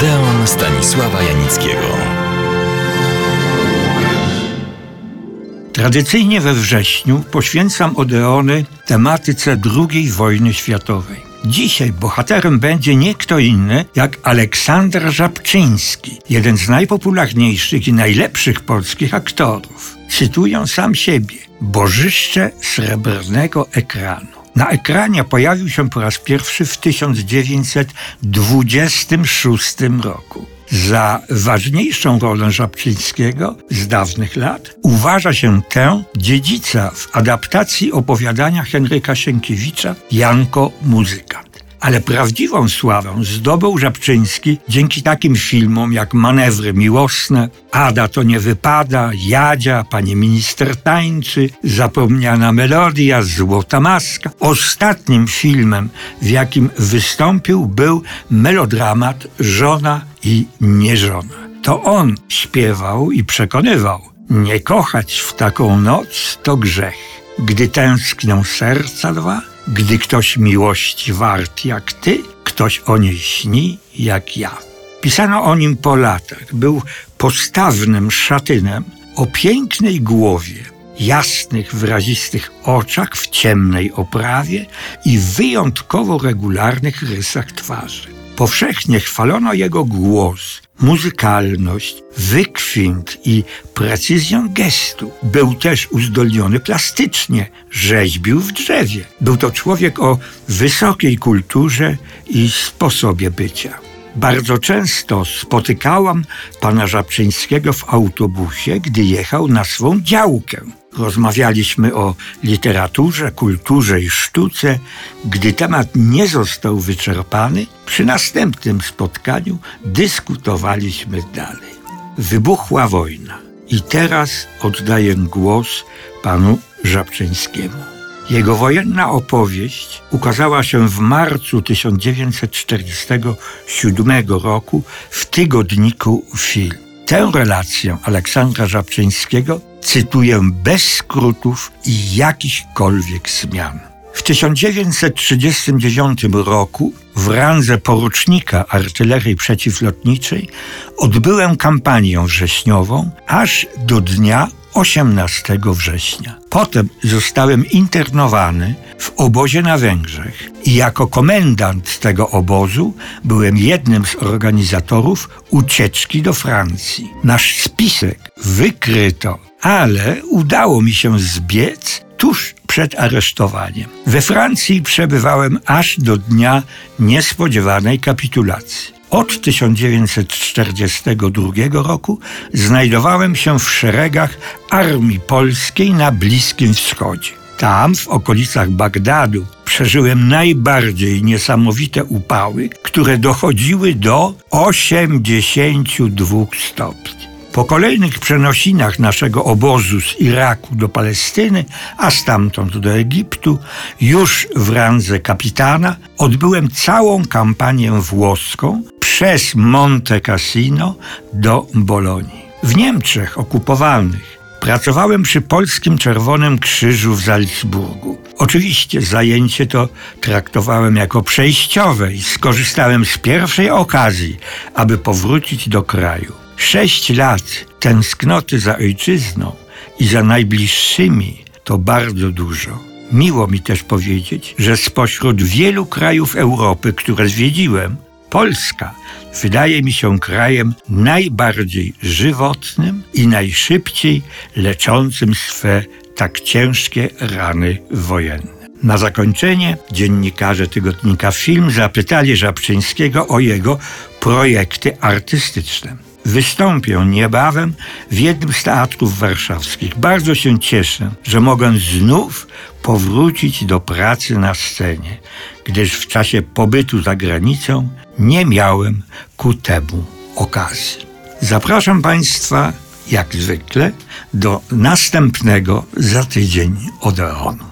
Odeon Stanisława Janickiego. Tradycyjnie we wrześniu poświęcam Odeony tematyce II wojny światowej. Dzisiaj bohaterem będzie nie kto inny jak Aleksander Żabczyński, jeden z najpopularniejszych i najlepszych polskich aktorów. Cytuję sam siebie: Bożyszcze srebrnego ekranu. Na ekranie pojawił się po raz pierwszy w 1926 roku. Za ważniejszą rolę Żabczyńskiego z dawnych lat uważa się tę dziedzica w adaptacji opowiadania Henryka Sienkiewicza Janko Muzykant. Ale prawdziwą sławę zdobył Żabczyński dzięki takim filmom jak Manewry Miłosne, Ada to nie wypada, Jadzia, Pani Minister tańczy, Zapomniana melodia, Złota maska. Ostatnim filmem, w jakim wystąpił, był melodramat Żona i nieżona. To on śpiewał i przekonywał, nie kochać w taką noc to grzech. Gdy tęsknią serca dwa, gdy ktoś miłości wart jak ty, ktoś o niej śni jak ja. Pisano o nim po latach. Był postawnym szatynem o pięknej głowie, jasnych, wyrazistych oczach w ciemnej oprawie i wyjątkowo regularnych rysach twarzy. Powszechnie chwalono jego głos, muzykalność, wykwint i precyzję gestu. Był też uzdolniony plastycznie, rzeźbił w drzewie. Był to człowiek o wysokiej kulturze i sposobie bycia. Bardzo często spotykałam pana Żabczyńskiego w autobusie, gdy jechał na swą działkę. Rozmawialiśmy o literaturze, kulturze i sztuce. Gdy temat nie został wyczerpany, przy następnym spotkaniu dyskutowaliśmy dalej. Wybuchła wojna i teraz oddaję głos panu Żabczyńskiemu. Jego wojenna opowieść ukazała się w marcu 1947 roku w tygodniku Film. Tę relację Aleksandra Żabczyńskiego cytuję bez skrótów i jakichkolwiek zmian. W 1939 roku w randze porucznika artylerii przeciwlotniczej odbyłem kampanię wrześniową aż do dnia 18 września. Potem zostałem internowany w obozie na Węgrzech i jako komendant tego obozu byłem jednym z organizatorów ucieczki do Francji. Nasz spisek wykryto, ale udało mi się zbiec tuż przed aresztowaniem. We Francji przebywałem aż do dnia niespodziewanej kapitulacji. Od 1942 roku znajdowałem się w szeregach Armii Polskiej na Bliskim Wschodzie. Tam, w okolicach Bagdadu, przeżyłem najbardziej niesamowite upały, które dochodziły do 82 stopni. Po kolejnych przenosinach naszego obozu z Iraku do Palestyny, a stamtąd do Egiptu, już w randze kapitana odbyłem całą kampanię włoską przez Monte Cassino do Bolonii. W Niemczech okupowanych pracowałem przy Polskim Czerwonym Krzyżu w Salzburgu. Oczywiście zajęcie to traktowałem jako przejściowe i skorzystałem z pierwszej okazji, aby powrócić do kraju. Sześć lat tęsknoty za ojczyzną i za najbliższymi to bardzo dużo. Miło mi też powiedzieć, że spośród wielu krajów Europy, które zwiedziłem, Polska wydaje mi się krajem najbardziej żywotnym i najszybciej leczącym swe tak ciężkie rany wojenne. Na zakończenie dziennikarze tygodnika Film zapytali Żabczyńskiego o jego projekty artystyczne. Wystąpię niebawem w jednym z teatrów warszawskich. Bardzo się cieszę, że mogę znów powrócić do pracy na scenie, gdyż w czasie pobytu za granicą nie miałem ku temu okazji. Zapraszam Państwa, jak zwykle, do następnego za tydzień Odeonu.